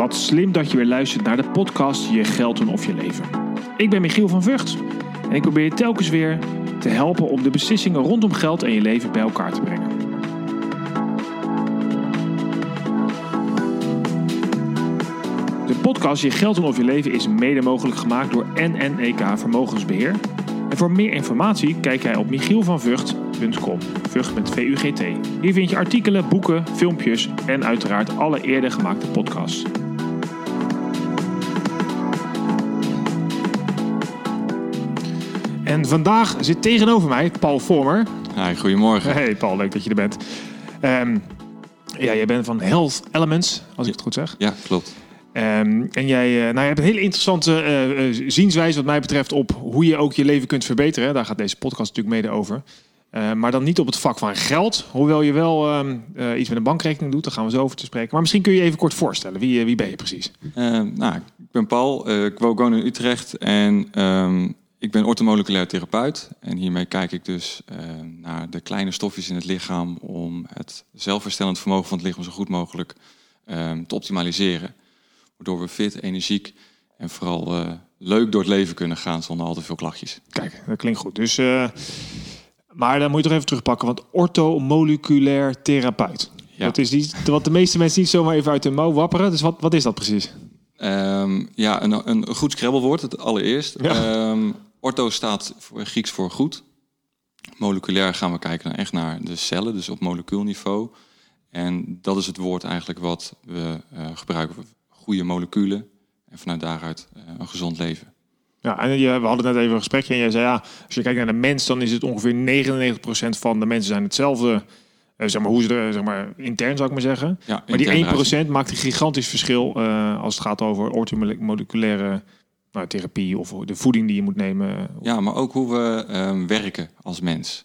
Wat slim dat je weer luistert naar de podcast Je Geld doen of Je Leven. Ik ben Michiel van Vught en ik probeer je telkens weer te helpen om de beslissingen rondom geld en je leven bij elkaar te brengen. De podcast Je Geld doen of Je Leven is mede mogelijk gemaakt door NNEK Vermogensbeheer. En voor meer informatie kijk jij op michielvanvugt.com. Vught met V-U-G-T. Hier vind je artikelen, boeken, filmpjes en uiteraard alle eerder gemaakte podcasts. En vandaag zit tegenover mij Paul Vormer. Hi, goedemorgen. Hey Paul, leuk dat je er bent. Ehm, ja, jij bent van Health Elements, als ik het goed zeg. Ja, klopt. Ehm, en jij, eh, nou, je hebt een hele interessante eh, eh, zienswijze wat mij betreft op hoe je ook je leven kunt verbeteren. Daar gaat deze podcast natuurlijk mede over. Uh, maar dan niet op het vak van geld. Hoewel je wel ehm, iets met een bankrekening doet. Daar gaan we zo over te spreken. Maar misschien kun je even kort voorstellen. Wie, wie ben je precies? Nou, ik ben Paul. ik woon in Utrecht. En um, ik ben ortomoleculair therapeut. En hiermee kijk ik dus naar de kleine stofjes in het lichaam. Om het zelfherstellend vermogen van het lichaam zo goed mogelijk um, te optimaliseren. Waardoor we fit, energiek en vooral leuk door het leven kunnen gaan zonder al te veel klachtjes. Kijk, dat klinkt goed. Dus... Maar dan moet je toch even terugpakken, want orthomoleculair therapeut. Ja. Dat is niet wat de meeste mensen niet zomaar even uit de mouw wapperen. Dus wat, wat is dat precies? Um, ja, een, een goed scrabblewoord, het allereerst. Ja. Um, ortho staat voor Grieks voor goed. Moleculair gaan we kijken naar, echt naar de cellen, dus op molecuulniveau. En dat is het woord eigenlijk wat we uh, gebruiken. Goede moleculen en vanuit daaruit uh, een gezond leven. Ja, en je, we hadden net even een gesprekje en jij zei ja, als je kijkt naar de mens, dan is het ongeveer 99% van de mensen zijn hetzelfde. Uh, zeg maar, hoe ze er, zeg maar, intern zou ik maar zeggen. Ja, maar die 1% maakt een gigantisch verschil uh, als het gaat over orthomoleculaire nou, therapie of de voeding die je moet nemen. Ja, maar ook hoe we um, werken als mens.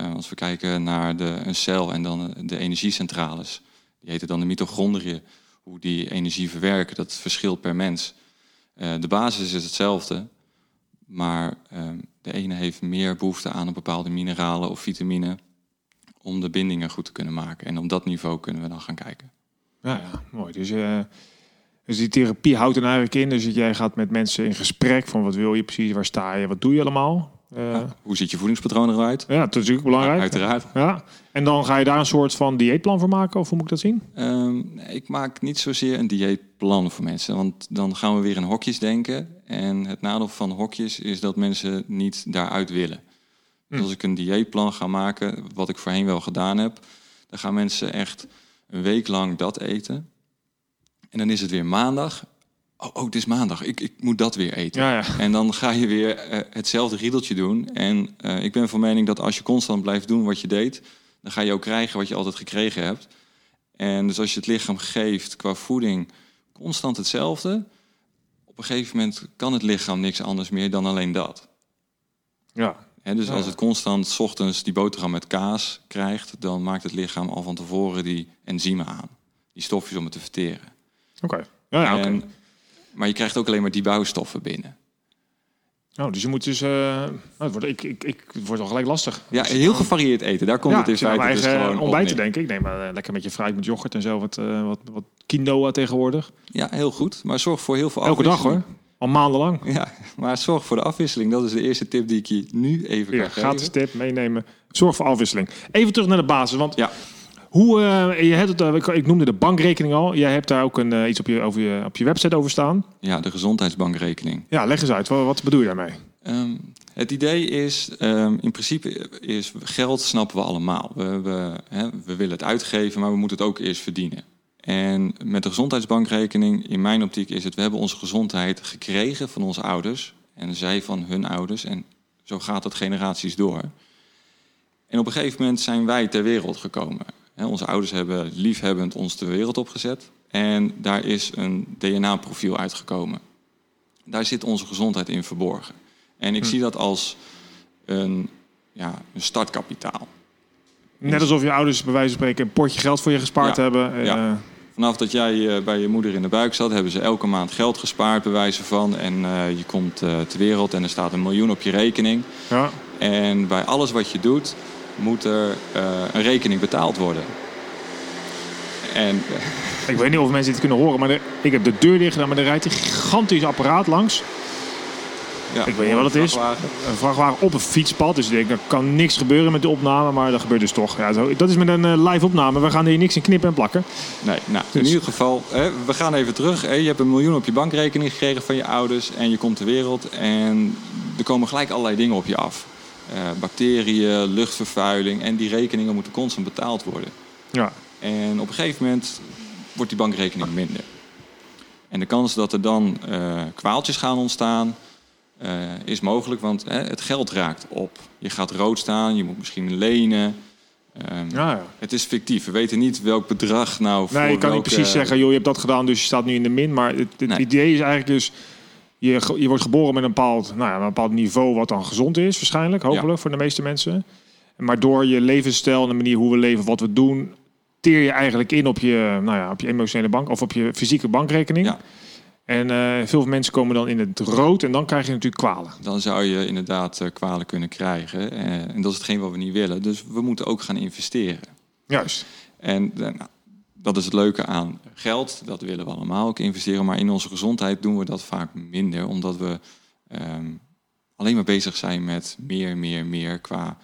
Uh, als we kijken naar de, een cel en dan de energiecentrales, die heten dan de mitochondriën, hoe die energie verwerken, dat verschilt per mens. Uh, de basis is hetzelfde, maar uh, de ene heeft meer behoefte aan een bepaalde mineralen of vitamine om de bindingen goed te kunnen maken. En op dat niveau kunnen we dan gaan kijken. Ja, ja mooi. Dus, uh, dus die therapie houdt er eigenlijk in. Dus jij gaat met mensen in gesprek van wat wil je precies, waar sta je, wat doe je allemaal? Uh, hoe ziet je voedingspatroon eruit? Ja, dat is natuurlijk belangrijk. Ja, uiteraard. Ja. En dan ga je daar een soort van dieetplan voor maken, of hoe moet ik dat zien? Um, ik maak niet zozeer een dieetplan voor mensen, want dan gaan we weer in hokjes denken. En het nadeel van hokjes is dat mensen niet daaruit willen. Dus hm. als ik een dieetplan ga maken, wat ik voorheen wel gedaan heb, dan gaan mensen echt een week lang dat eten. En dan is het weer maandag oh, oh, het is maandag, ik, ik moet dat weer eten. Ja, ja. En dan ga je weer uh, hetzelfde riedeltje doen. En uh, ik ben van mening dat als je constant blijft doen wat je deed, dan ga je ook krijgen wat je altijd gekregen hebt. En dus als je het lichaam geeft qua voeding constant hetzelfde, op een gegeven moment kan het lichaam niks anders meer dan alleen dat. Ja. En dus als het constant s ochtends die boterham met kaas krijgt, dan maakt het lichaam al van tevoren die enzymen aan. Die stofjes om het te verteren. Oké. Ja, ja, en, maar je krijgt ook alleen maar die bouwstoffen binnen. Oh, dus je moet dus... Uh, het, wordt, ik, ik, ik, het wordt al gelijk lastig. Ja, heel gevarieerd eten. Daar komt ja, het in feite dus gewoon ontbijten, denk ik. Neem maar uh, lekker met je fruit met yoghurt en zo. Wat, uh, wat, wat quinoa tegenwoordig. Ja, heel goed. Maar zorg voor heel veel Elke dag hoor. Al maandenlang. Ja, maar zorg voor de afwisseling. Dat is de eerste tip die ik je nu even ja, kan geven. Gratis tip, meenemen. Zorg voor afwisseling. Even terug naar de basis. Want ja. Hoe, uh, je hebt het, uh, ik noemde de bankrekening al. Jij hebt daar ook een, uh, iets op je, over je, op je website over staan. Ja, de gezondheidsbankrekening. Ja, leg eens uit. Wat, wat bedoel je daarmee? Um, het idee is, um, in principe is geld snappen we allemaal. We, we, hè, we willen het uitgeven, maar we moeten het ook eerst verdienen. En met de gezondheidsbankrekening, in mijn optiek is het, we hebben onze gezondheid gekregen van onze ouders. En zij van hun ouders. En zo gaat het generaties door. En op een gegeven moment zijn wij ter wereld gekomen onze ouders hebben liefhebbend ons de wereld opgezet. En daar is een DNA-profiel uitgekomen. Daar zit onze gezondheid in verborgen. En ik hm. zie dat als een, ja, een startkapitaal. Net alsof je ouders bij wijze van spreken een potje geld voor je gespaard hebben. Ja. Uh... Vanaf dat jij uh, bij je moeder in de buik zat, hebben ze elke maand geld gespaard, bij wijze van. En uh, je komt ter wereld en er staat een miljoen op je rekening. Ja. En bij alles wat je doet, moet er uh, een rekening betaald worden. En, ik weet niet of mensen dit kunnen horen, maar ik heb de deur dicht gedaan, maar er rijdt een gigantisch apparaat langs. Ja, ik weet niet wat het is. Een vrachtwagen op een fietspad. Dus ik denk, er kan niks gebeuren met de opname. Maar dat gebeurt dus toch. Ja, zo, dat is met een uh, live opname. We gaan hier niks in knippen en plakken. Nee, nou, in dus- ieder geval, hè, we gaan even terug. Hè. Je hebt een miljoen op je bankrekening gekregen van je ouders. En je komt ter wereld. En er komen gelijk allerlei dingen op je af. Uh, bacteriën, luchtvervuiling. En die rekeningen moeten constant betaald worden. Ja. En op een gegeven moment wordt die bankrekening minder. En de kans dat er dan uh, kwaaltjes gaan ontstaan uh, is mogelijk, want hè, het geld raakt op. Je gaat rood staan, je moet misschien lenen. Um, ja. Het is fictief. We weten niet welk bedrag nou. Nee, je kan niet precies zeggen, joh, je hebt dat gedaan, dus je staat nu in de min. Maar het, het idee is eigenlijk dus. Je, je wordt geboren met een bepaald, nou ja, een bepaald niveau wat dan gezond is, waarschijnlijk, hopelijk voor de meeste mensen. Maar door je levensstijl en de manier hoe we leven, wat we doen, teer je eigenlijk in op je, nou ja, op je emotionele bank of op je fysieke bankrekening. Ja. En uh, veel mensen komen dan in het rood en dan krijg je natuurlijk kwalen. Dan zou je inderdaad uh, kwalen kunnen krijgen. Uh, en dat is hetgeen wat we niet willen. Dus we moeten ook gaan investeren. Juist. En nou, dat is het leuke aan geld. Dat willen we allemaal ook investeren. Maar in onze gezondheid doen we dat vaak minder. Omdat we um, alleen maar bezig zijn met meer, meer, meer qua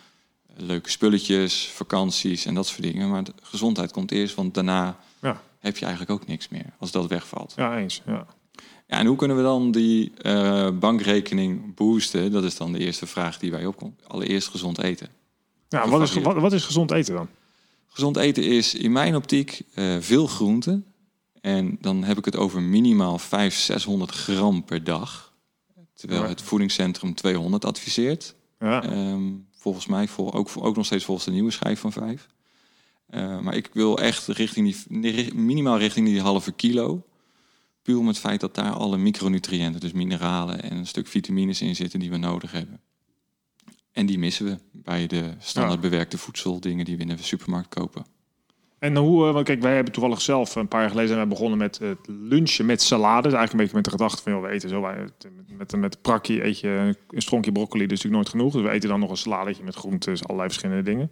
leuke spulletjes, vakanties en dat soort dingen. Maar de gezondheid komt eerst, want daarna ja. heb je eigenlijk ook niks meer als dat wegvalt. Ja, eens. Ja. Ja, en hoe kunnen we dan die uh, bankrekening boosten? Dat is dan de eerste vraag die wij opkomt. Allereerst gezond eten. Ja, wat is, wat, wat, is gezond eten dan? Gezond eten is in mijn optiek uh, veel groenten. En dan heb ik het over minimaal 500, 600 gram per dag. Terwijl het voedingscentrum 200 adviseert. Ja. Um, volgens mij, vol, ook, ook nog steeds volgens de nieuwe schijf van 5. Uh, eh, maar ik wil echt richting die, minimaal richting die halve kilo. Puur om het feit dat daar alle micronutriënten, dus mineralen en een stuk vitamines in zitten die we nodig hebben. En die missen we bij de standaard bewerkte voedsel, dingen die we in de supermarkt kopen. En hoe, uh, want kijk, wij hebben toevallig zelf een paar jaar geleden zijn wij begonnen met het lunchen met salade. Dus eigenlijk een beetje met de gedachte van, joh, we eten zo, met, met, met prakkie eet je een stronkje broccoli, dus natuurlijk nooit genoeg. Dus we eten dan nog een saladetje met groenten, dus allerlei verschillende dingen.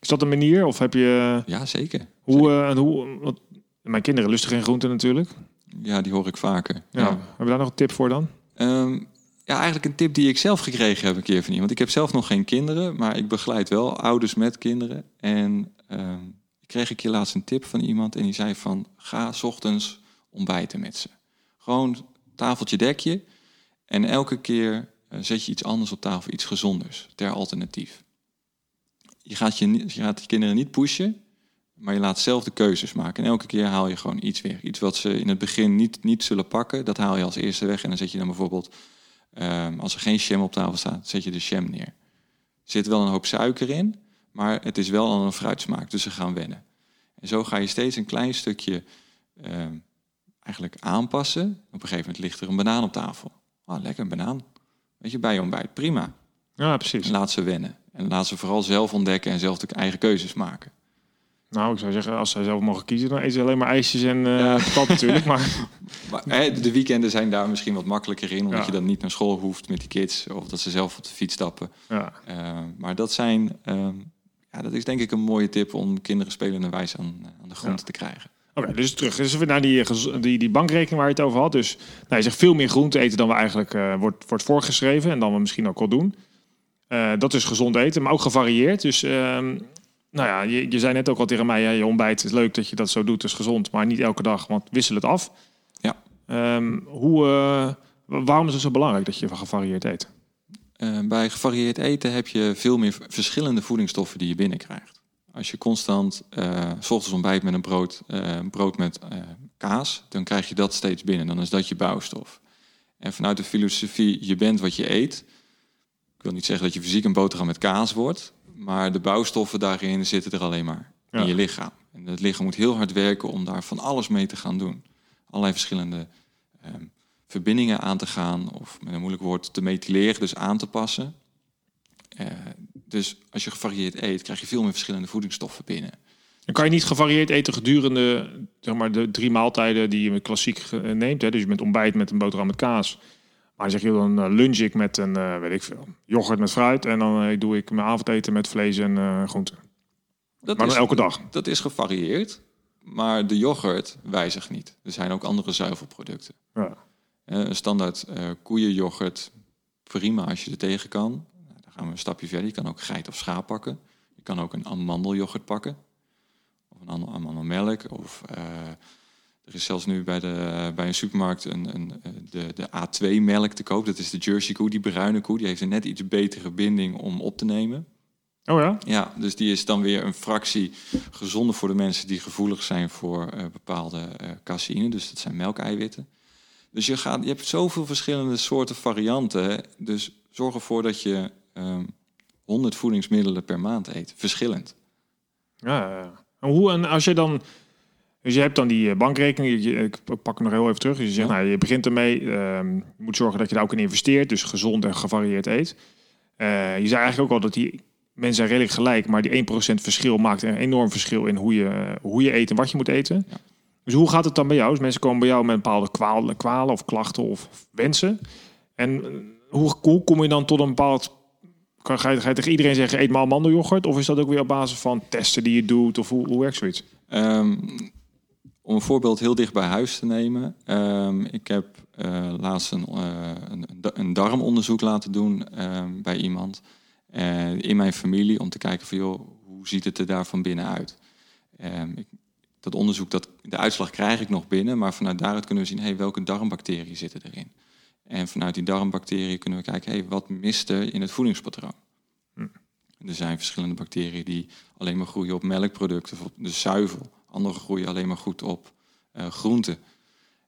Is dat een manier of heb je... Ja, zeker. Hoe, uh, hoe wat, mijn kinderen lusten geen groenten natuurlijk. Ja, die hoor ik vaker. Ja. ja. Hebben we daar nog een tip voor dan? Um, ja, eigenlijk een tip die ik zelf gekregen heb een keer van iemand. Ik heb zelf nog geen kinderen, maar ik begeleid wel ouders met kinderen. En um, ik kreeg een keer laatst een tip van iemand en die zei van... ga ochtends ontbijten met ze. Gewoon tafeltje dekje en elke keer uh, zet je iets anders op tafel, iets gezonders, ter alternatief. Je gaat je, je gaat je kinderen niet pushen, maar je laat zelf de keuzes maken. En elke keer haal je gewoon iets weer. Iets wat ze in het begin niet, niet zullen pakken, dat haal je als eerste weg. En dan zet je dan bijvoorbeeld, um, als er geen jam op tafel staat, zet je de jam neer. Er zit wel een hoop suiker in, maar het is wel al een fruitsmaak, dus ze gaan wennen. En zo ga je steeds een klein stukje um, eigenlijk aanpassen. Op een gegeven moment ligt er een banaan op tafel. Ah, lekker, een banaan. Weet je, bij je ontbijt, prima. Ja, precies. En laat ze wennen. En laat ze vooral zelf ontdekken en zelf de eigen keuzes maken. Nou, ik zou zeggen, als zij zelf mogen kiezen, dan eten ze alleen maar ijsjes en uh, ja. natuurlijk. Maar... maar hè, de weekenden zijn daar misschien wat makkelijker in, omdat je dan niet naar school hoeft met die kids of dat ze zelf op de fiets stappen. Ja. Uh, maar dat zijn, uh, ja, dat is denk ik een mooie tip om kinderen spelende wijze aan, aan de grond te krijgen. Oké, dus terug. Dus we naar die, die, die bankrekening waar je het over had. Dus nou, je zegt veel meer groente eten dan we eigenlijk uh, wordt, wordt voorgeschreven en dan we misschien ook al doen. Uh, dat is gezond eten, maar ook gevarieerd. Dus ehm, nou ja, je, je zei net ook al tegen mij, ja, je ontbijt is leuk dat je dat zo doet, is gezond, maar niet elke dag, want wissel het af. Ja. Um, hoe, uh, waarom is het zo belangrijk dat je gevarieerd eet? Uh, bij gevarieerd eten heb je veel meer verschillende voedingsstoffen die je binnenkrijgt. Als je constant uh, s ochtends ontbijt met een brood, brood met kaas, dan krijg je dat steeds binnen. Dan is dat je bouwstof. En vanuit de filosofie, je bent wat je eet. Ik wil niet zeggen dat je fysiek een boterham met kaas wordt. Maar de bouwstoffen daarin zitten er alleen maar in je lichaam. En het lichaam moet heel hard werken om daar van alles mee te gaan doen. Allerlei verschillende um, verbindingen aan te gaan, of met een moeilijk woord te methyleren, dus aan te passen. Uh, dus als je gevarieerd eet, krijg je veel meer verschillende voedingsstoffen binnen. Dan kan je niet gevarieerd eten gedurende zeg maar, de drie maaltijden die je klassiek neemt. Hè? Dus je bent ontbijt met een boterham met kaas. Maar zeg je dan uh, lunch ik met een, uh, weet ik veel, yoghurt met fruit. En dan uh, doe ik mijn avondeten met vlees en groenten. Dat maar is, elke dag. Dat is gevarieerd. Maar de yoghurt wijzigt niet. Er zijn ook andere zuivelproducten. Ja. een standaard uh, koeienyoghurt, prima als je er tegen kan. Nou, dan gaan we een stapje verder. Je kan ook geit of schaap pakken. Je kan ook een amandelyoghurt pakken. Of een amandelmelk. Of uh, er is zelfs nu bij, de, bij een supermarkt een, een, de, de A2-melk te koop. Dat is de Jersey koe, die bruine koe. Die heeft een net iets betere binding om op te nemen. Oh ja? Ja, dus die is dan weer een fractie gezonder voor de mensen die gevoelig zijn voor uh, bepaalde uh, caseïne. Dus dat zijn melkeiwitten. Dus je, gaat, je hebt zoveel verschillende soorten varianten. Dus zorg ervoor dat je um, ehm, 100 voedingsmiddelen per maand eet. Verschillend. Ja, en hoe en als je dan dus je hebt dan die eh, bankrekening, ik pak hem nog heel even terug. Dus je zegt, nou, je begint ermee, ehm, je moet zorgen dat je daar ook in investeert, dus gezond en gevarieerd eet. Uh, je zei eigenlijk ook al dat die mensen zijn redelijk gelijk, maar die 1% verschil maakt een enorm verschil in hoe je, hoe je eet en wat je moet eten. Dus hoe gaat het dan bij jou? Dus mensen komen bij jou met bepaalde kwalen, kwalen of klachten of wensen. En hoe, hoe kom je dan tot een bepaald kan, ga, je, ga je tegen iedereen zeggen, eet maar amandeljoghurt? Of is dat ook weer op basis van testen die je doet? Of hoe, hoe werkt zoiets? Um, om een voorbeeld heel dicht bij huis te nemen. Um, ik heb uh, laatst een, uh, een, een, darmonderzoek laten doen um, bij iemand uh, in mijn familie om te kijken van joh, hoe ziet het er daar van binnen uit. Um, ik, dat onderzoek, dat, de uitslag krijg ik nog binnen, maar vanuit daaruit kunnen we zien hey, welke darmbacteriën zitten erin. En vanuit die darmbacteriën kunnen we kijken hey, wat mist er in het voedingspatroon. Hm. Er zijn verschillende bacteriën die alleen maar groeien op melkproducten, of op de zuivel andere groeien alleen maar goed op uh, groenten.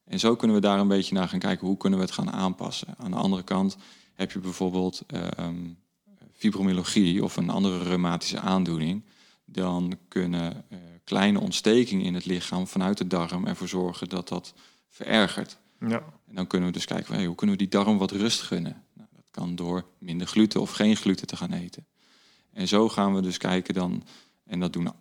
En zo kunnen we daar een beetje naar gaan kijken hoe kunnen we het gaan aanpassen. Aan de andere kant heb je bijvoorbeeld uh, fibromyalgie of een andere reumatische aandoening. Dan kunnen uh, kleine ontstekingen in het lichaam vanuit de darm ervoor zorgen dat dat verergert. Ja. En dan kunnen we dus kijken, hey, hoe kunnen we die darm wat rust gunnen? Nou, dat kan door minder gluten of geen gluten te gaan eten. En zo gaan we dus kijken dan, en dat doen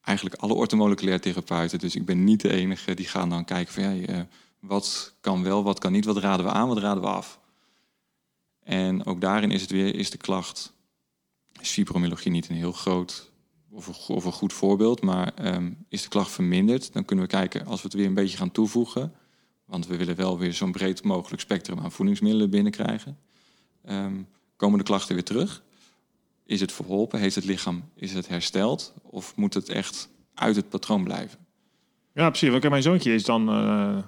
eigenlijk alle ortomoleculaire therapeuten, dus ik ben niet de enige, die gaan dan kijken van ja, uh, wat kan wel, wat kan niet, wat raden we aan, wat raden we af. En ook daarin is het weer, is de klacht, is fibromyalgie niet een heel groot of een, of een goed voorbeeld, maar um, is de klacht verminderd, dan kunnen we kijken als we het weer een beetje gaan toevoegen, want we willen wel weer zo'n breed mogelijk spectrum aan voedingsmiddelen binnenkrijgen, um, komen de klachten weer terug. Is het verholpen? Heeft het lichaam is het hersteld? Of moet het echt uit het patroon blijven? Ja, precies. Want mijn zoontje is dan... Uh,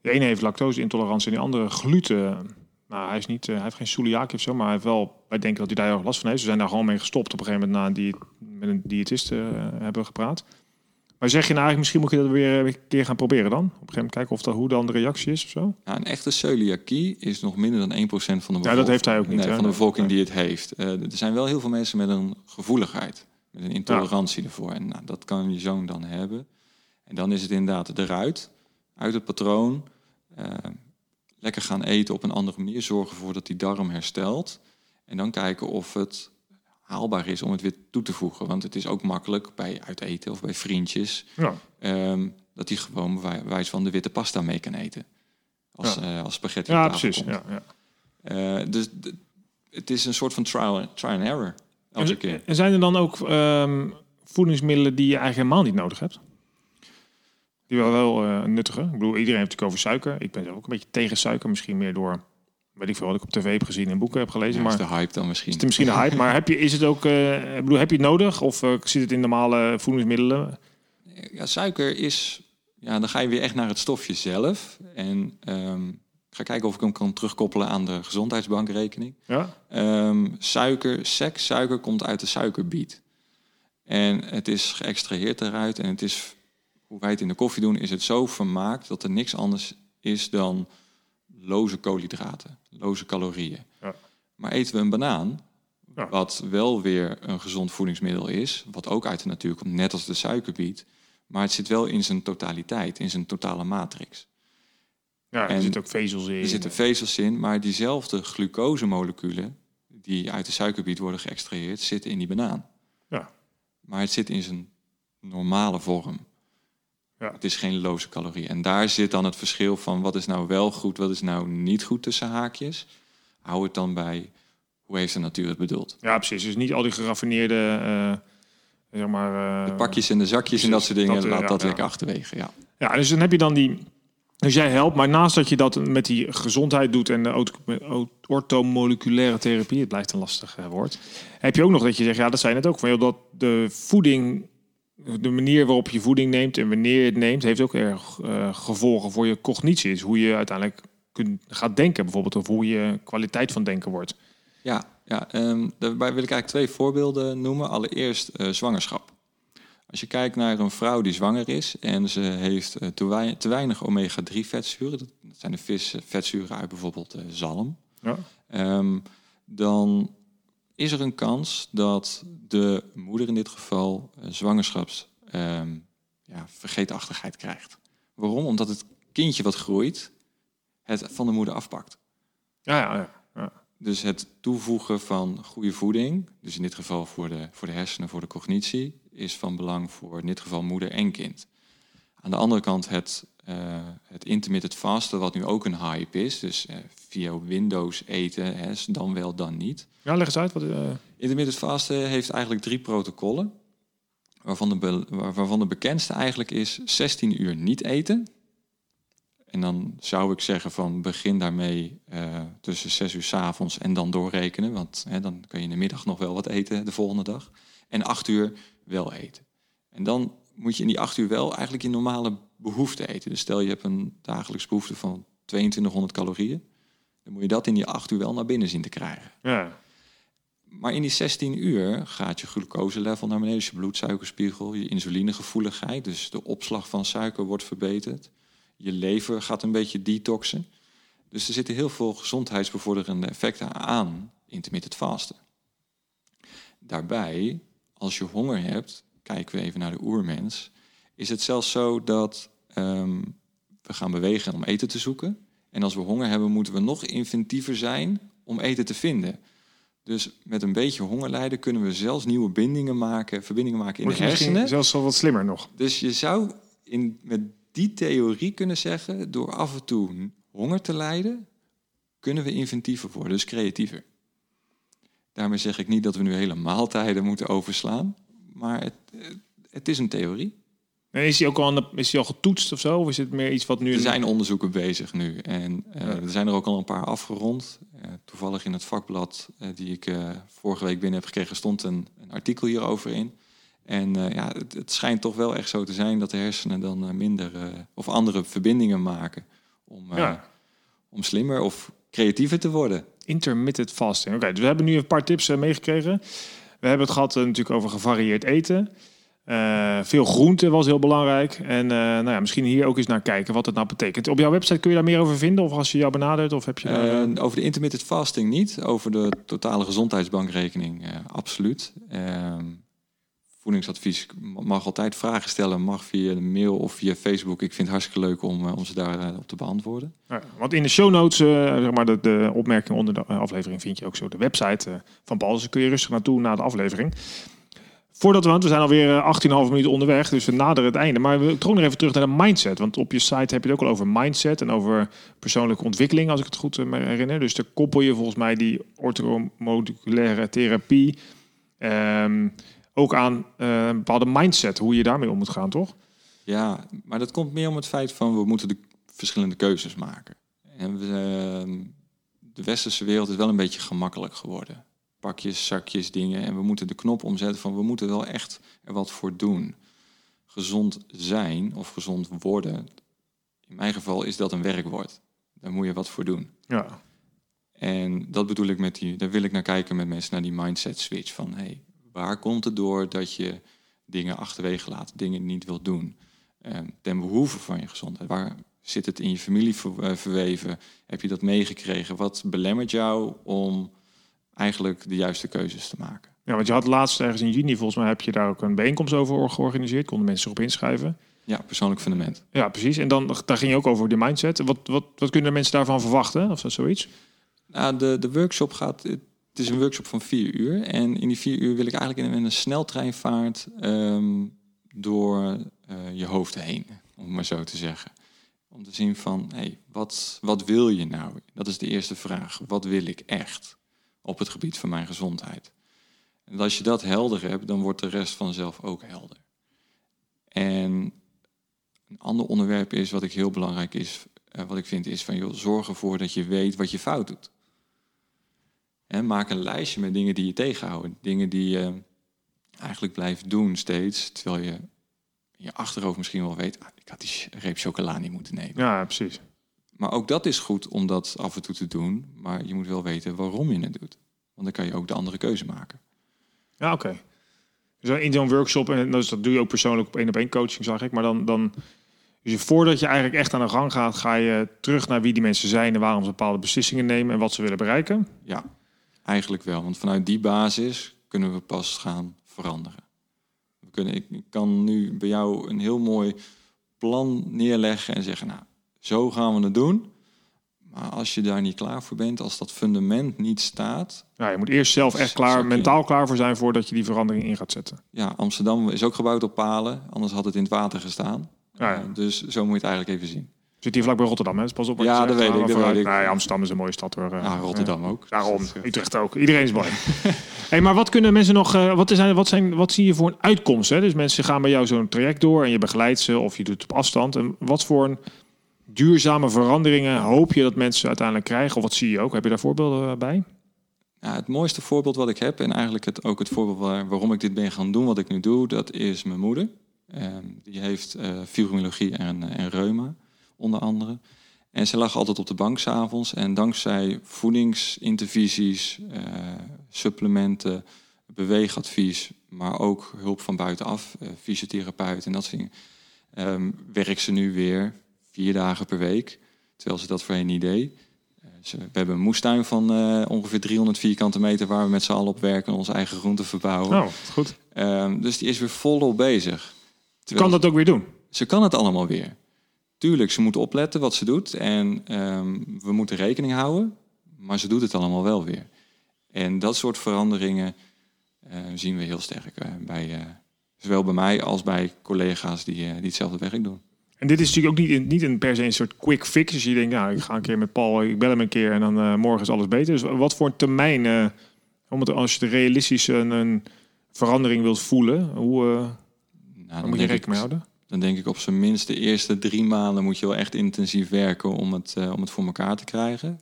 de ene heeft lactose-intolerantie en de andere gluten. Nou, hij, is niet, uh, hij heeft geen celiakie of zo, maar hij heeft wel... Wij denken dat hij daar heel last van heeft. Ze zijn daar gewoon mee gestopt op een gegeven moment... na die, met een diëtist uh, hebben gepraat. Maar zeg je nou eigenlijk, misschien moet je dat weer een keer gaan proberen dan? Op een gegeven moment kijken of dat, hoe dan de reactie is of zo? Ja, een echte celiakie is nog minder dan 1% van de bevolking. Ja, dat heeft hij ook niet. Nee, van de bevolking die het heeft. Uh, er zijn wel heel veel mensen met een gevoeligheid, met een intolerantie ervoor. En nou, dat kan je zoon dan hebben. En dan is het inderdaad eruit, uit het patroon. Uh, lekker gaan eten op een andere manier, zorgen ervoor dat die darm herstelt. En dan kijken of het haalbaar is om het weer toe te voegen. Want het is ook makkelijk bij uiteten of bij vriendjes... Ja. Um, dat hij gewoon wijs van de witte pasta mee kan eten. Als, ja. uh, als spaghetti Ja, precies. Ja, ja. Uh, dus het is een soort van trial, trial and error. Elke en, keer. En zijn er dan ook um, voedingsmiddelen die je eigenlijk helemaal niet nodig hebt? Die wel wel uh, nuttige. Ik bedoel, iedereen heeft natuurlijk over suiker. Ik ben ook een beetje tegen suiker, misschien meer door weet ik veel wat ik op tv heb gezien en boeken heb gelezen. maar is de hype dan misschien? Is het misschien de hype? maar heb je, is het ook, uh, bedoel, heb je het nodig of uh, zit het in normale voedingsmiddelen? Ja, suiker is, ja, dan ga je weer echt naar het stofje zelf. En um, ik ga kijken of ik hem kan terugkoppelen aan de gezondheidsbankrekening. Ja? Um, suiker, seks, suiker komt uit de suikerbiet. En het is geëxtraheerd eruit en het is, hoe wij het in de koffie doen, is het zo vermaakt dat er niks anders is dan loze koolhydraten, loze calorieën. Ja. Maar eten we een banaan, wat wel weer een gezond voedingsmiddel is, wat ook uit de natuur komt, net als de suikerbiet, maar het zit wel in zijn totaliteit, in zijn totale matrix. Ja, er zitten ook vezels in. Er zitten vezels in, maar diezelfde glucosemoleculen die uit de suikerbiet worden geëxtraheerd, zitten in die banaan. Ja. Maar het zit in zijn normale vorm. Ja. Het is geen loze calorie. En daar zit dan het verschil van wat is nou wel goed, wat is nou niet goed tussen haakjes. Hou het dan bij hoe heeft de natuur het bedoeld. Ja, precies. Dus niet al die geraffineerde zeg maar... de pakjes en de zakjes en dat soort dingen, laat dat lekker achterwege, ja. Ja, dus dan heb je dan die... Dus jij helpt, maar naast dat je dat met die gezondheid doet en de ortomoleculaire therapie, het blijft een lastig woord, heb je ook nog dat je zegt, ja, dat zijn het ook, van, joh, dat de voeding de manier waarop je voeding neemt en wanneer je het neemt, heeft ook erg uh, gevolgen voor je cognitie. Dus hoe je uiteindelijk kunt, gaat denken, bijvoorbeeld, of hoe je kwaliteit van denken wordt. Ja, ja um, daarbij wil ik eigenlijk twee voorbeelden noemen. Allereerst uh, zwangerschap. Als je kijkt naar een vrouw die zwanger is en ze heeft uh, te, te, weinig omega-3 vetzuren, dat zijn de vis vetzuren uit bijvoorbeeld zalm, ja. um, dan is er een kans dat de moeder in dit geval zwangerschaps um, ja, vergeetachtigheid krijgt. Waarom? Omdat het kindje wat groeit het van de moeder afpakt. Ja, ja, ja. Dus het toevoegen van goede voeding, dus in dit geval voor de, voor de hersenen, voor de cognitie, is van belang voor in dit geval moeder en kind. Aan de andere kant het, uh, het intermittent fasten, wat nu ook een hype is, dus uh, via Windows eten, hè, dan wel, dan niet. Ja, leg eens uit. Wat, uh... Intermittent fasten heeft eigenlijk drie protocollen, waarvan de, waarvan de bekendste eigenlijk is 16 uur niet eten, en dan zou ik zeggen van begin daarmee uh, tussen 6 uur s avonds en dan doorrekenen. Want hè, dan kun je in de middag nog wel wat eten de volgende dag. En 8 uur wel eten. En dan moet je in die 8 uur wel eigenlijk je normale behoefte eten. Dus stel je hebt een dagelijks behoefte van 2200 calorieën. Dan moet je dat in die 8 uur wel naar binnen zien te krijgen. Ja. Maar in die 16 uur gaat je glucoselevel naar beneden, dus je bloedsuikerspiegel, je insulinegevoeligheid, dus de opslag van suiker wordt verbeterd. Je lever gaat een beetje detoxen. Dus er zitten heel veel gezondheidsbevorderende effecten aan intermittent fasten. Daarbij, als je honger hebt, kijken we even naar de oermens, is het zelfs zo dat ehm, we gaan bewegen om eten te zoeken. En als we honger hebben, moeten we nog inventiever zijn om eten te vinden. Dus met een beetje honger lijden kunnen we zelfs nieuwe bindingen maken, verbindingen maken in de hersenen. Zelfs wel wat slimmer nog. Dus je zou in, met die theorie kunnen zeggen, door af en toe honger te lijden, kunnen we inventiever worden, dus creatiever. Daarmee zeg ik niet dat we nu hele maaltijden moeten overslaan, maar het, het is een theorie. En is hij ook al, is hij al getoetst of zo? Of is het meer iets wat nu... Er zijn onderzoeken bezig nu. En uh, er zijn er ook al een paar afgerond. Uh, toevallig in het vakblad uh, die ik vorige week binnen heb gekregen... stond een, een artikel hierover in. En ja, het, het, schijnt toch wel echt zo te zijn dat de hersenen dan minder of andere verbindingen maken om, ja. om slimmer of creatiever te worden. Intermittent fasting. Oké, dus we hebben nu een paar tips meegekregen. We hebben het gehad natuurlijk over gevarieerd eten. veel groente was heel belangrijk. En nou ja, misschien hier ook eens naar kijken wat het nou betekent. Op jouw website kun je daar meer over vinden? Of als je jou benadert? Of heb je daar... over de intermittent fasting niet. Over de totale gezondheidsbankrekening absoluut. Ehm, voedingsadvies mag altijd vragen stellen, mag via de mail of via Facebook. Ik vind het hartstikke leuk om, eh, om ze daarop eh, op te beantwoorden. Ja, want in de show notes, uh, zeg maar de, de opmerking onder de aflevering, vind je ook zo de website van Paul. Dus kun je rustig naartoe na de aflevering. Voordat we, want we zijn alweer 18,5 minuten onderweg, dus we naderen het einde. Maar we nog even terug naar de mindset. Want op je site heb je het ook al over mindset en over persoonlijke ontwikkeling, als ik het goed herinner. Dus daar koppel je volgens mij die orthomoleculaire therapie. Um, ook aan uh, een bepaalde mindset, hoe je daarmee om moet gaan, toch? Ja, maar dat komt meer om het feit van we moeten de verschillende keuzes maken. En we, ehm, de westerse wereld is wel een beetje gemakkelijk geworden. Pakjes, zakjes, dingen. En we moeten de knop omzetten van we moeten wel echt er wat voor doen. Gezond zijn of gezond worden, in mijn geval is dat een werkwoord. Daar moet je wat voor doen. Ja. En dat bedoel ik met die, daar wil ik naar kijken met mensen, naar die mindset switch van hey, Waar komt het door dat je dingen achterwege laat, dingen niet wilt doen? Ehm, ten behoeve van je gezondheid. Waar zit het in je familie eh, verweven? Heb je dat meegekregen? Wat belemmert jou om eigenlijk de juiste keuzes te maken? Ja, want je had laatst ergens in juni, volgens mij heb je daar ook een bijeenkomst over georganiseerd. Konden mensen zich op inschrijven? Ja, persoonlijk fundament. Ja, precies. En dan daar ging je ook over de mindset. Wat, wat, wat kunnen de mensen daarvan verwachten? Of dat zoiets? Nou, de, de workshop gaat het is een workshop van vier uur. En in die vier uur wil ik eigenlijk in een sneltreinvaart um, door uh, je hoofd heen, om het maar zo te zeggen. Om te zien van, hey, wat, wat wil je nou? Dat is de eerste vraag. Wat wil ik echt op het gebied van mijn gezondheid? En als je dat helder hebt, dan wordt de rest vanzelf ook helder. En een ander onderwerp is, wat ik heel belangrijk is, uh, wat ik vind, is van joh, zorg ervoor dat je weet wat je fout doet. En maak een lijstje met dingen die je tegenhouden. Dingen die je eigenlijk blijft doen steeds, terwijl je in je achterhoofd misschien wel weet, ah, ik had die reep chocola niet moeten nemen. Ja, precies. Maar ook dat is goed om dat af en toe te doen, maar je moet wel weten waarom je het doet. Want dan kan je ook de andere keuze maken. Ja, oké. Dus in zo'n workshop, en dat doe je ook persoonlijk op één op één coaching, zag ik. Maar dan, dan dus voordat je eigenlijk echt aan de gang gaat, ga je terug naar wie die mensen zijn en waarom ze bepaalde beslissingen nemen en wat ze willen bereiken. Ja, eigenlijk wel. Want vanuit die basis kunnen we pas gaan veranderen. We kunnen, ik kan nu bij jou een heel mooi plan neerleggen en zeggen, nou, zo gaan we het doen. Maar als je daar niet klaar voor bent, als dat fundament niet staat. Ja, je moet eerst zelf echt klaar, mentaal klaar voor zijn voordat je die verandering in gaat zetten. Ja, Amsterdam is ook gebouwd op palen, anders had het in het water gestaan. Ja, ja. dus zo moet je het eigenlijk even zien. Zit hier vlakbij Rotterdam, hè? Dus pas op. Ja, dat weet ik. Dat weet ik. Nee, Amsterdam is een mooie stad hoor. Ja, Rotterdam ook. Daarom, Utrecht ook. Iedereen is mooi. hey, maar wat kunnen mensen nog, uh, wat, is, wat, zijn, wat zie je voor een uitkomst? Hè? Dus mensen gaan bij jou zo'n traject door en je begeleidt ze of je doet het op afstand. En wat voor een duurzame veranderingen hoop je dat mensen uiteindelijk krijgen? Of wat zie je ook? Heb je daar voorbeelden eh, bij? Ja, het mooiste voorbeeld wat ik heb, en eigenlijk het, ook het voorbeeld waarom ik dit ben gaan doen, wat ik nu doe, dat is mijn moeder. Ehm, die heeft uh, fibromyalgie en, en reuma, onder andere. En ze lag altijd op de bank s'avonds. En dankzij voedingsintervisies, uh, supplementen, beweegadvies, maar ook hulp van buitenaf, uh, fysiotherapeut en dat soort dingen, um, werkt ze nu weer vier dagen per week. Terwijl ze dat voorheen niet deed. we hebben een moestuin van ongeveer 300 vierkante meter waar we met z'n allen op werken en onze eigen groenten verbouwen. Oh, goed. Um, dus die is weer volop bezig. Terwijl kan dat ook weer doen? Ze kan het allemaal weer. Tuurlijk, ze moet opletten wat ze doet en ehm, we moeten rekening houden, maar ze doet het allemaal wel weer. En dat soort veranderingen uh, zien we heel sterk uh, bij, uh, zowel bij mij als bij collega's die, die hetzelfde werk doen. En dit is natuurlijk ook niet, niet een per se een soort quick fix. Dus je denkt, nou, ik ga een keer met Paul, ik bel hem een keer en dan morgen is alles beter. Dus wat voor termijn, om het, als je de realistisch een, een verandering wilt voelen, hoe, nou, moet je rekening mee houden? Dan denk ik op zijn minst de eerste drie maanden moet je wel echt intensief werken om het, uh, om het voor elkaar te krijgen.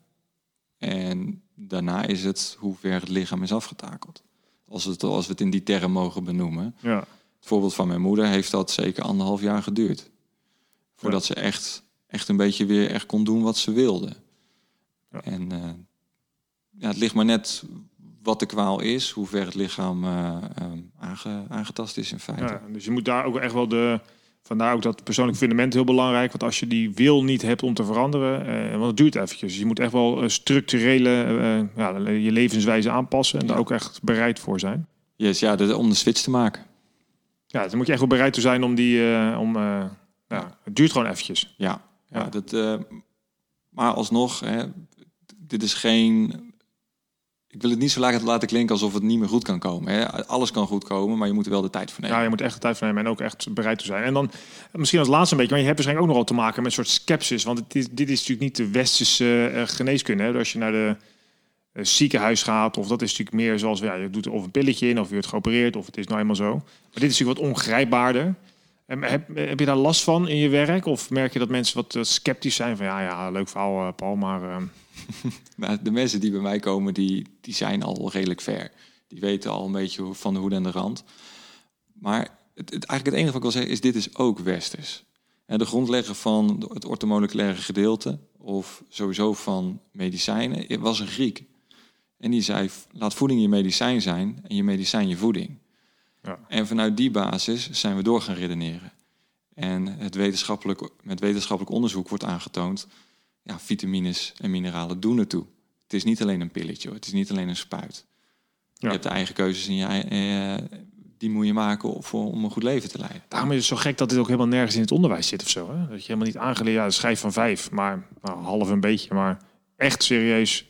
En daarna is het hoe ver het lichaam is afgetakeld. Als, het, als we het in die term mogen benoemen. Ja. Het voorbeeld van mijn moeder heeft dat zeker anderhalf jaar geduurd. Voordat ze echt, echt een beetje weer echt kon doen wat ze wilde. Ja. En uh, ja, het ligt maar net wat de kwaal is, hoe ver het lichaam uh, aange, aangetast is in feite. Ja, dus je moet daar ook echt wel de... Vandaar ook dat persoonlijk fundament heel belangrijk. Want als je die wil niet hebt om te veranderen, eh, want het duurt eventjes. Dus je moet echt wel structurele uh, ja, je levenswijze aanpassen en daar ook echt bereid voor zijn. Yes, ja, de, om de switch te maken. Ja, dan moet je echt wel bereid toe zijn om die, uh, om, ja, het duurt gewoon eventjes. Ja, ja, Dat, maar alsnog, hè, dit is geen ik wil het niet zo laten klinken alsof het niet meer goed kan komen. Hè. Alles kan goed komen, maar je moet wel de tijd voor nemen. Ja, je moet echt de tijd voor nemen en ook echt bereid te zijn. En dan misschien als laatste een beetje, maar je hebt waarschijnlijk ook nogal te maken met een soort sceptisch. Want dit is natuurlijk niet de westerse uh, geneeskunde. Hè. Als je naar de uh, ziekenhuis gaat, of dat is natuurlijk meer zoals, ja, je doet of een pilletje in, of je wordt geopereerd, of het is nou eenmaal zo. Maar dit is natuurlijk wat ongrijpbaarder. Heb, je daar last van in je werk? Of merk je dat mensen wat sceptisch zijn van, ja, ja, leuk verhaal, uh, Paul, maar... Ehm, maar de mensen die bij mij komen, die, die zijn al redelijk ver. Die weten al een beetje van de hoed en de rand. Maar het, eigenlijk het enige wat ik wil zeggen is, dit is ook westers. En de grondlegger van het ortomoleculaire gedeelte, of sowieso van medicijnen, was een Griek. En die zei, laat voeding je medicijn zijn en je medicijn je voeding. Ja. En vanuit die basis zijn we door gaan redeneren. En het wetenschappelijk, met wetenschappelijk onderzoek wordt aangetoond ja, vitamines en mineralen doen ertoe. Het is niet alleen een pilletje, het is niet alleen een spuit. Je hebt de eigen keuzes en je, eh, die moet je maken voor, om een goed leven te leiden. Daarom is het zo gek dat dit ook helemaal nergens in het onderwijs zit of zo. Hè? Dat je helemaal niet aangeleerd, ja, schijf van vijf, maar nou, half een beetje. Maar echt serieus,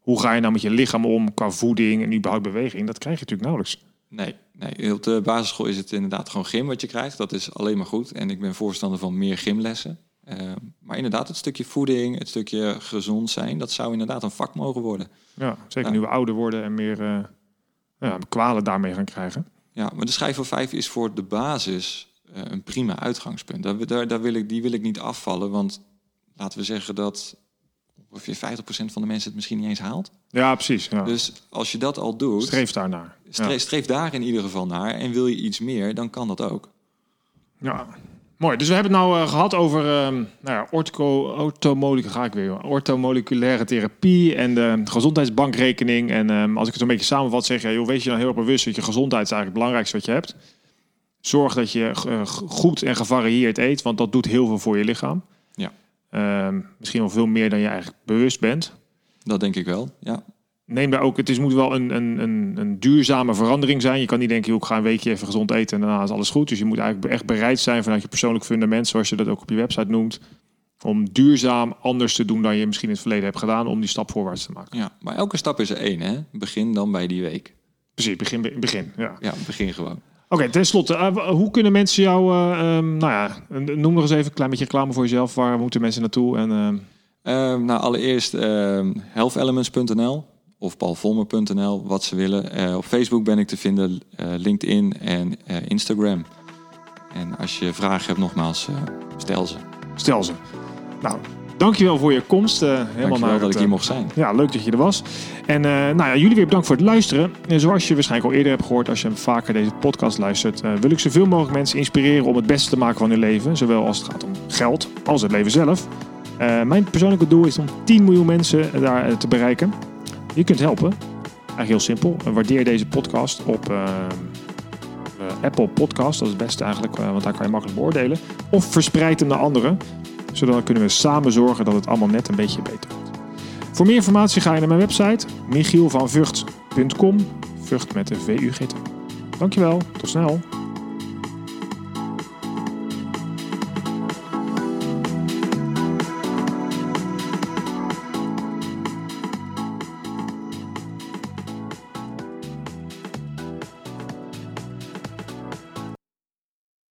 hoe ga je nou met je lichaam om qua voeding en überhaupt beweging? Dat krijg je natuurlijk nauwelijks. Nee, nee, op de basisschool is het inderdaad gewoon gym wat je krijgt. Dat is alleen maar goed. En ik ben voorstander van meer gymlessen. Ehm, maar inderdaad, het stukje voeding, het stukje gezond zijn, dat zou inderdaad een vak mogen worden. Ja, zeker nu we ouder worden en meer uh, ja, kwalen daarmee gaan krijgen. Ja, maar de schijf van 5 is voor de basis een prima uitgangspunt. Daar, daar, daar wil ik, die wil ik niet afvallen, want laten we zeggen dat ongeveer 50% van de mensen het misschien niet eens haalt. Ja, precies. Ja. Dus als je dat al doet... Streef daar naar. Streef, streef daar in ieder geval naar. En wil je iets meer, dan kan dat ook. Ja, mooi. Dus we hebben het nou uh, gehad over uh, nou ja, ortho, ga ik weer, ortomoleculaire therapie en de gezondheidsbankrekening. En um, als ik het een beetje samenvat, zeg je, joh, wees je nou heel erg bewust dat je gezondheid is eigenlijk het belangrijkste wat je hebt. Zorg dat je uh, goed en gevarieerd eet, want dat doet heel veel voor je lichaam. Ehm, misschien wel veel meer dan je eigenlijk bewust bent. Dat denk ik wel, ja. Neem daar ook, het is, moet wel een, een, een, een duurzame verandering zijn. Je kan niet denken, ik ga een weekje even gezond eten en daarna is alles goed. Dus je moet eigenlijk echt bereid zijn vanuit je persoonlijk fundament, zoals je dat ook op je website noemt, om duurzaam anders te doen dan je misschien in het verleden hebt gedaan, om die stap voorwaarts te maken. Ja, maar elke stap is er één, hè? Begin dan bij die week. Precies, begin, begin ja. Ja, begin gewoon. Oké, okay, tenslotte, uh, hoe kunnen mensen jou, uh, um, nou ja, noem nog eens even een klein beetje reclame voor jezelf. Waar moeten mensen naartoe? En, uh... nou, allereerst ehm, healthelements.nl of paulvolmer.nl, wat ze willen. op Facebook ben ik te vinden, LinkedIn en Instagram. En als je vragen hebt, nogmaals, stel ze. Stel ze. Nou, Dankjewel voor je komst. Uh, helemaal naar dat ik hier eh, mocht zijn. Ja, leuk dat je er was. En uh, nou ja, jullie weer bedankt voor het luisteren. En zoals je waarschijnlijk al eerder hebt gehoord, als je vaker deze podcast luistert, uh, wil ik zoveel mogelijk mensen inspireren om het beste te maken van hun leven. Zowel als het gaat om geld als het leven zelf. mijn persoonlijke doel is om 10 miljoen mensen daar te bereiken. Je kunt helpen. Eigenlijk heel simpel. Waardeer deze podcast op Apple Podcast. Dat is het beste eigenlijk, want daar kan je makkelijk beoordelen. Of verspreid hem naar anderen zodat kunnen we samen zorgen dat het allemaal net een beetje beter wordt. Voor meer informatie ga je naar mijn website michielvanvucht.com. Vught met de V-U-G-T. Dankjewel, tot snel.